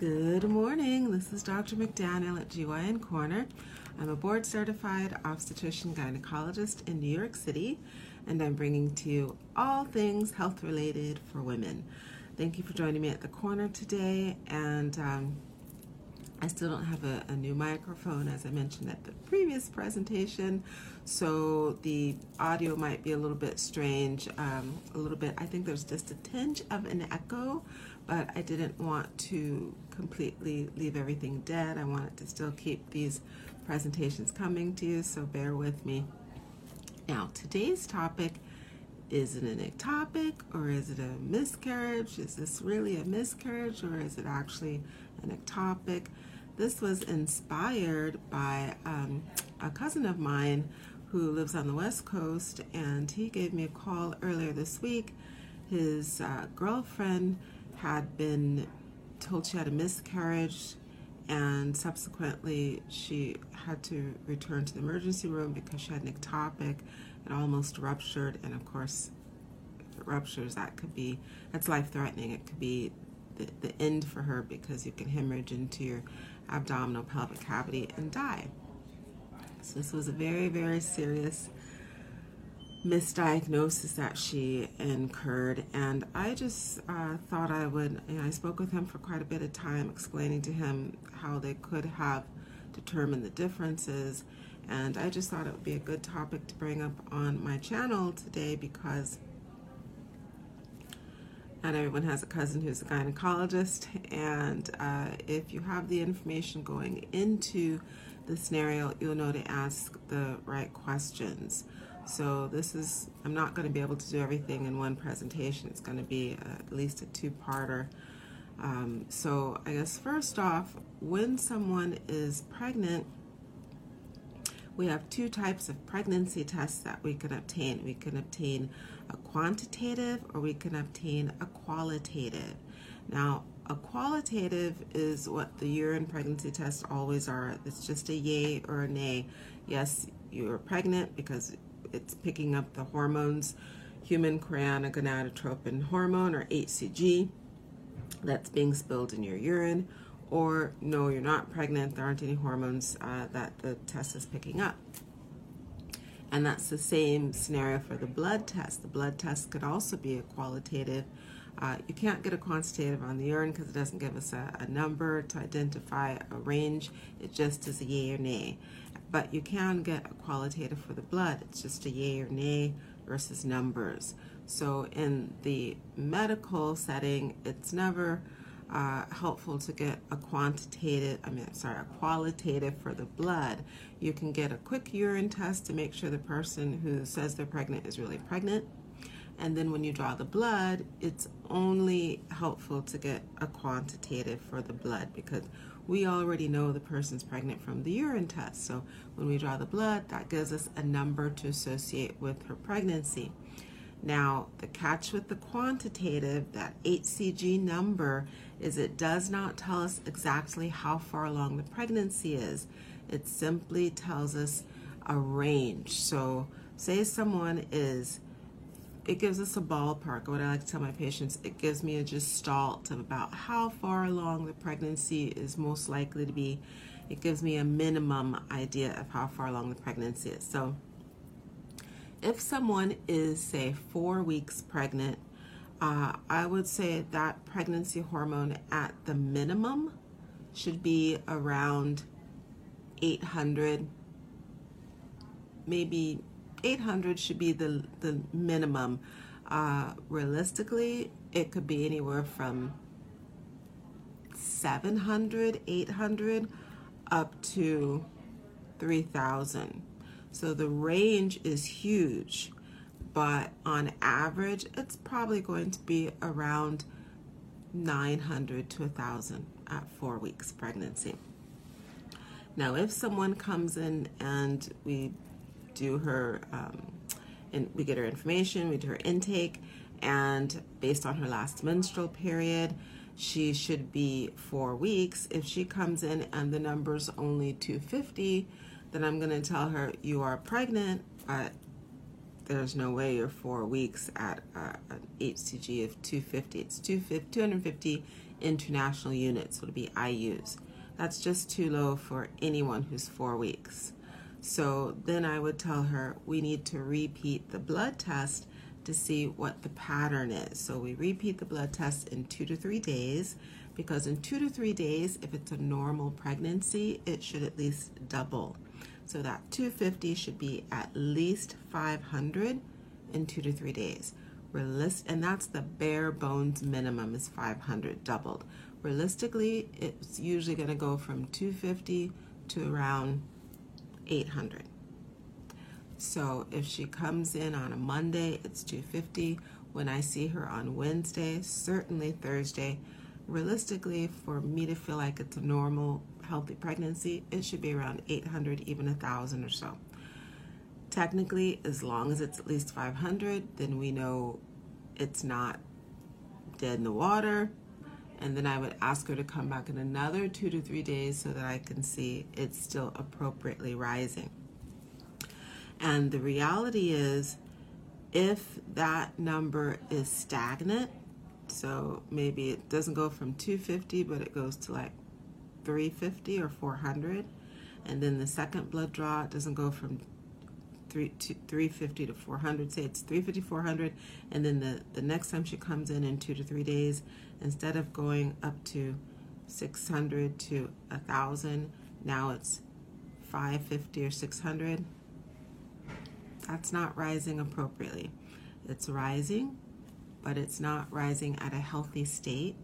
Good morning. This is Dr. McDaniel at GYN Corner. I'm a board certified obstetrician gynecologist in New York City, and I'm bringing to you all things health related for women. Thank you for joining me at the corner today. And um, I still don't have a, a, new microphone, as I mentioned at the previous presentation, so the audio might be a little bit strange, um, a little bit. I think there's just a tinge of an echo, but I didn't want to completely leave everything dead. I wanted to still keep these presentations coming to you, so bear with me. Now, today's topic is it an ectopic or is it a miscarriage? Is this really a miscarriage or is it actually an ectopic? This was inspired by um, a cousin of mine who lives on the West Coast, and he gave me a call earlier this week. His uh, girlfriend had been told she had a miscarriage, and subsequently she had to return to the emergency room because she had an ectopic. It almost ruptured, and of course, if it ruptures, that could be that's life threatening. It could be the, the end for her because you can hemorrhage into your abdominal pelvic cavity and die. So this was a very, very serious misdiagnosis that she incurred. And I just uh, thought I would, you know, I spoke with him for quite a bit of time, explaining to him how they could have determined the differences. And I just thought it would be a good topic to bring up on my channel today because not everyone has a cousin who's a gynecologist. And uh, if you have the information going into the scenario, you'll know to ask the right questions. So this is, I'm not going to be able to do everything in one presentation. It's going to be at least a two-parter. Um, so I guess first off, when someone is pregnant, we have two types of pregnancy tests that we can obtain. We can obtain a quantitative or we can obtain a qualitative. Now, a qualitative is what the urine pregnancy tests always are. It's just a yay or a nay. Yes, you're pregnant because it's picking up the hormones, human chorionic gonadotropin hormone or HCG that's being spilled in your urine or no, you're not pregnant, there aren't any hormones uh, that the test is picking up. And that's the same scenario for the blood test. The blood test could also be a qualitative. Uh, you can't get a quantitative on the urine because it doesn't give us a, a, number to identify a range. It just is a yay or nay. But you can get a qualitative for the blood. It's just a yay or nay versus numbers. So in the medical setting, it's never uh, helpful to get a quantitative, I mean, sorry, a qualitative for the blood. You can get a quick urine test to make sure the person who says they're pregnant is really pregnant. And then when you draw the blood, it's only helpful to get a quantitative for the blood because we already know the person's pregnant from the urine test. So when we draw the blood, that gives us a number to associate with her pregnancy. Now, the catch with the quantitative, that HCG number, is it does not tell us exactly how far along the pregnancy is. It simply tells us a range. So, say someone is, it gives us a ballpark. What I like to tell my patients, it gives me a gestalt of about how far along the pregnancy is most likely to be. It gives me a minimum idea of how far along the pregnancy is. So, if someone is, say, four weeks pregnant, uh, I would say that pregnancy hormone at the minimum should be around 800, maybe 800 should be the, the minimum. Uh, realistically, it could be anywhere from 700, 800 up to 3,000. So the range is huge, but on average, it's probably going to be around 900 to 1,000 at four weeks pregnancy. Now, if someone comes in and we do her, um, and we get her information, we do her intake, and based on her last menstrual period, she should be four weeks. If she comes in and the number's only 250, then I'm going to tell her you are pregnant, but there's no way you're four weeks at uh, an HCG of 250. It's 250, 250 international units, so it'll be IUs. That's just too low for anyone who's four weeks. So then I would tell her we need to repeat the blood test to see what the pattern is. So we repeat the blood test in two to three days because in two to three days, if it's a normal pregnancy, it should at least double. So that 250 should be at least 500 in two to three days. Realist, and that's the bare bones minimum is 500 doubled. Realistically, it's usually going to go from 250 to around 800. So if she comes in on a Monday, it's 250. When I see her on Wednesday, certainly Thursday, realistically, for me to feel like it's a normal, healthy pregnancy, it should be around 800, even a 1,000 or so. Technically, as long as it's at least 500, then we know it's not dead in the water. And then I would ask her to come back in another two to three days so that I can see it's still appropriately rising. And the reality is, if that number is stagnant, so maybe it doesn't go from 250, but it goes to like 350 or 400, and then the second blood draw doesn't go from three, to 350 to 400, say it's 350, 400, and then the, the next time she comes in in two to three days, instead of going up to 600 to a 1,000, now it's 550 or 600 that's not rising appropriately. It's rising, but it's not rising at a healthy state.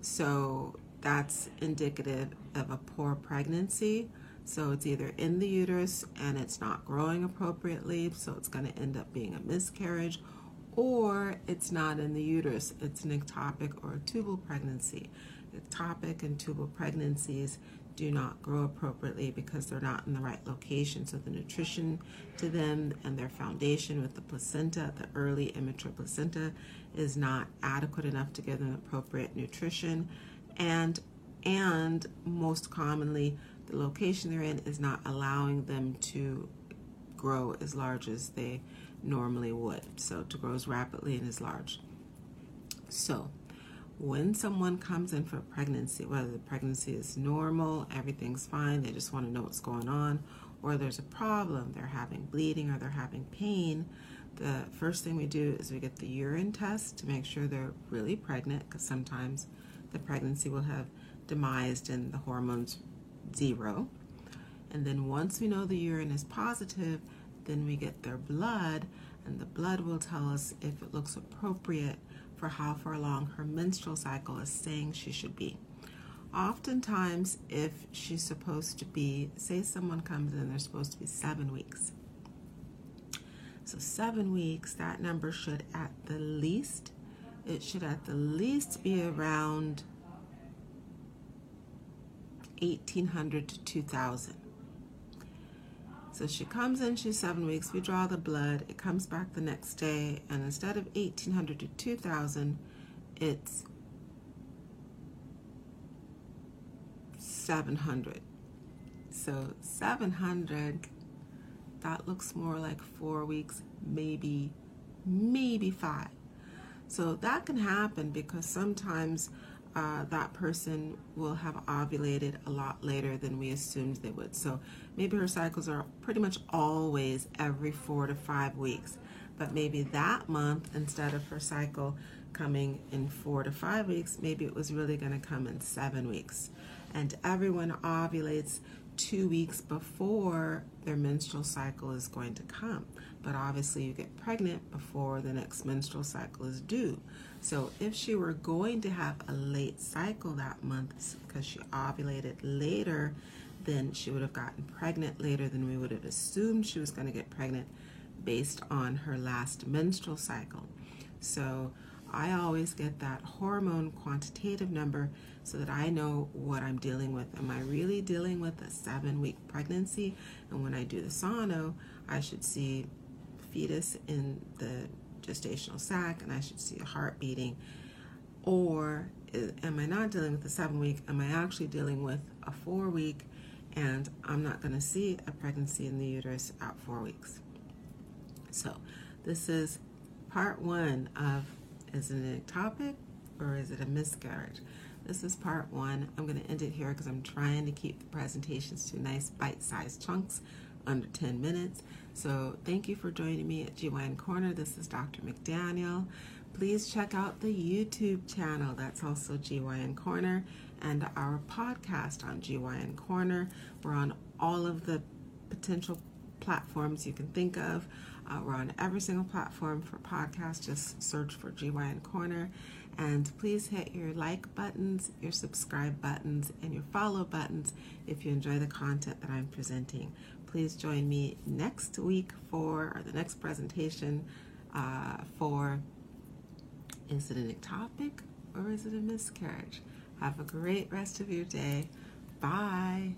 So that's indicative of a poor pregnancy. So it's either in the uterus and it's not growing appropriately, so it's going to end up being a miscarriage, or it's not in the uterus, it's an ectopic or a tubal pregnancy. Ectopic and tubal pregnancies do not grow appropriately because they're not in the right location. So the nutrition to them and their foundation with the placenta, the early immature placenta, is not adequate enough to give them appropriate nutrition. And and most commonly the location they're in is not allowing them to grow as large as they normally would. So to grow as rapidly and as large. So when someone comes in for pregnancy, whether the pregnancy is normal, everything's fine, they just want to know what's going on, or there's a problem, they're having bleeding or they're having pain, the first thing we do is we get the urine test to make sure they're really pregnant because sometimes the pregnancy will have demised and the hormones zero. And then once we know the urine is positive, then we get their blood, and the blood will tell us if it looks appropriate for how far along her menstrual cycle is saying she should be. Oftentimes, if she's supposed to be, say someone comes in, they're supposed to be seven weeks. So, seven weeks, that number should at the least, it should at the least be around 1800 to 2000. So she comes in, she's seven weeks, we draw the blood, it comes back the next day, and instead of 1800 to 2000, it's 700. So 700, that looks more like four weeks, maybe, maybe five. So that can happen because sometimes uh, that person will have ovulated a lot later than we assumed they would. So maybe her cycles are pretty much always every four to five weeks. But maybe that month, instead of her cycle coming in four to five weeks, maybe it was really going to come in seven weeks. And everyone ovulates two weeks before their menstrual cycle is going to come. But obviously, you get pregnant before the next menstrual cycle is due. So if she were going to have a late cycle that month because she ovulated later, then she would have gotten pregnant later than we would have assumed she was going to get pregnant based on her last menstrual cycle. So I always get that hormone quantitative number so that I know what I'm dealing with. Am I really dealing with a seven week pregnancy? And when I do the sono, I should see fetus in the gestational sac and I should see a heart beating? Or uh, am I not dealing with a seven week? Am I actually dealing with a four week? And I'm not going to see a pregnancy in the uterus at four weeks. So, this is part one of is it an ectopic or is it a miscarriage? This is part one. I'm going to end it here because I'm trying to keep the presentations to nice bite-sized chunks under 10 minutes. So thank you for joining me at GYN Corner. This is Dr. McDaniel. Please check out the YouTube channel. That's also GYN Corner and our podcast on GYN Corner. We're on all of the potential platforms you can think of. Uh, we're on every single platform for podcasts. Just search for GYN Corner. And please hit your like buttons, your subscribe buttons, and your follow buttons if you enjoy the content that I'm presenting. Please join me next week for or the next presentation uh, for is it an ectopic or is it a miscarriage? Have a great rest of your day. Bye.